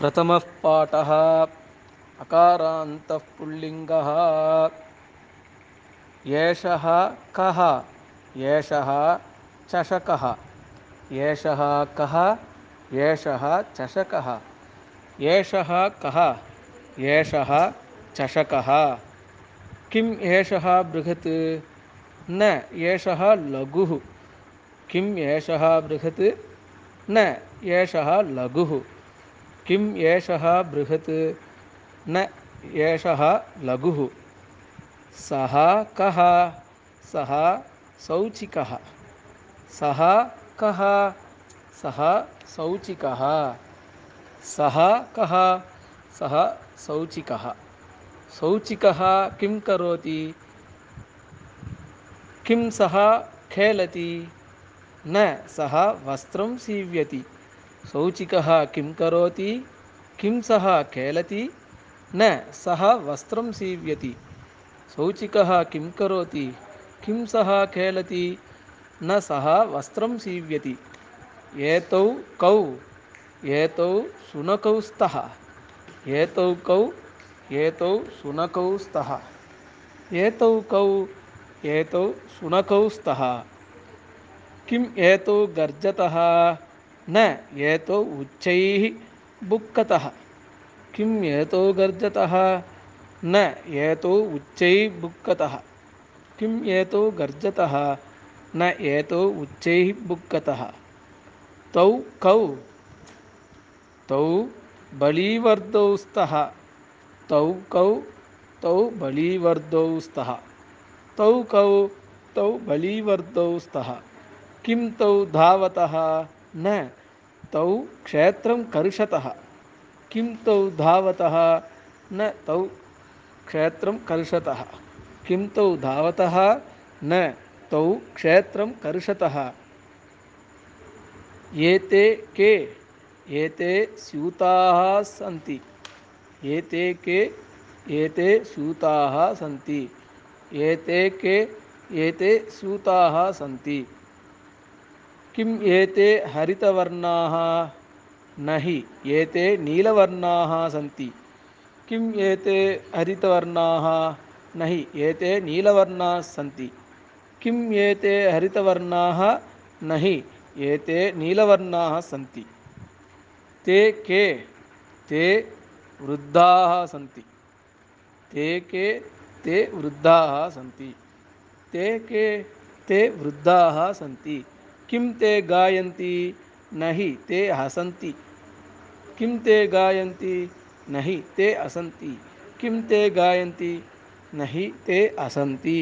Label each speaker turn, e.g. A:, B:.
A: प्रथमः पाठः अकारान्तः पुल्लिङ्गः। एषः कः? एषः किम् एषः बृहत्? न एषः लघुः। किम् एषः बृहत्? न एषः लघुः। किम् एषः बृहत्? न एषः लघुः। सः कः? सः सौचिकः। सः कः? सः सौचिकः। सः कः? सः सौचिकः। सौचिकः किं करोति? किं सः खेलति? न, सः वस्त्रं सीव्यति। सौचिकः किं करोति? किं सः खेलति? न, सः वस्त्रं सीव्यति। सौचिकः किं करोति? किं सः खेलति? न, सः वस्त्रं सीव्यति। एतौ कौ, एतौ शुनकौ स्तः एतौ कौ, एतौ शुनकौ स्तः एतौ कौ, एतौ शुनकौ स्तः किम् एतौ गर्जतः? न एतौ उच्चैः बुक्कतः। किम् एतौ गर्जतः? न एतौ उच्चैः बुक्कतः। किम् एतौ गर्जतः? न एतौ उच्चैः बुक्कतः। तौ कौ। तौ बलीवर्दौ स्तः तौ कौ। तौ बलीवर्दौ स्तः तौ कौ। तौ बलीवर्दौ स्तः किं तौ धावतः? न तौ क्षेत्रं कर्षतः। किं तौ धावतः? न तौ क्षेत्रं कर्षतः। किं तौ धावतः? न तौ क्षेत्रं कर्षतः। एते के? एते स्यूताः सन्ति। एते के? एते स्यूताः सन्ति। एते के? एते स्यूताः सन्ति। किम् एते हरितवर्णाः न हि एते नीलवर्णाः सन्ति। किम् एते हरितवर्णाः न हि एते नीलवर्णाः सन्ति। किम् एते हरितवर्णाः न हि एते नीलवर्णाः सन्ति। ते के, ते वृद्धाः सन्ति। ते के, ते वृद्धाः सन्ति। ते के, ते वृद्धाः सन्ति। किं ते गायन्ति नहीं ते हसन्ति। किम ते गायन्ति नहीं ते हसंती किम ते गायन्ति नहीं ते असन्ति।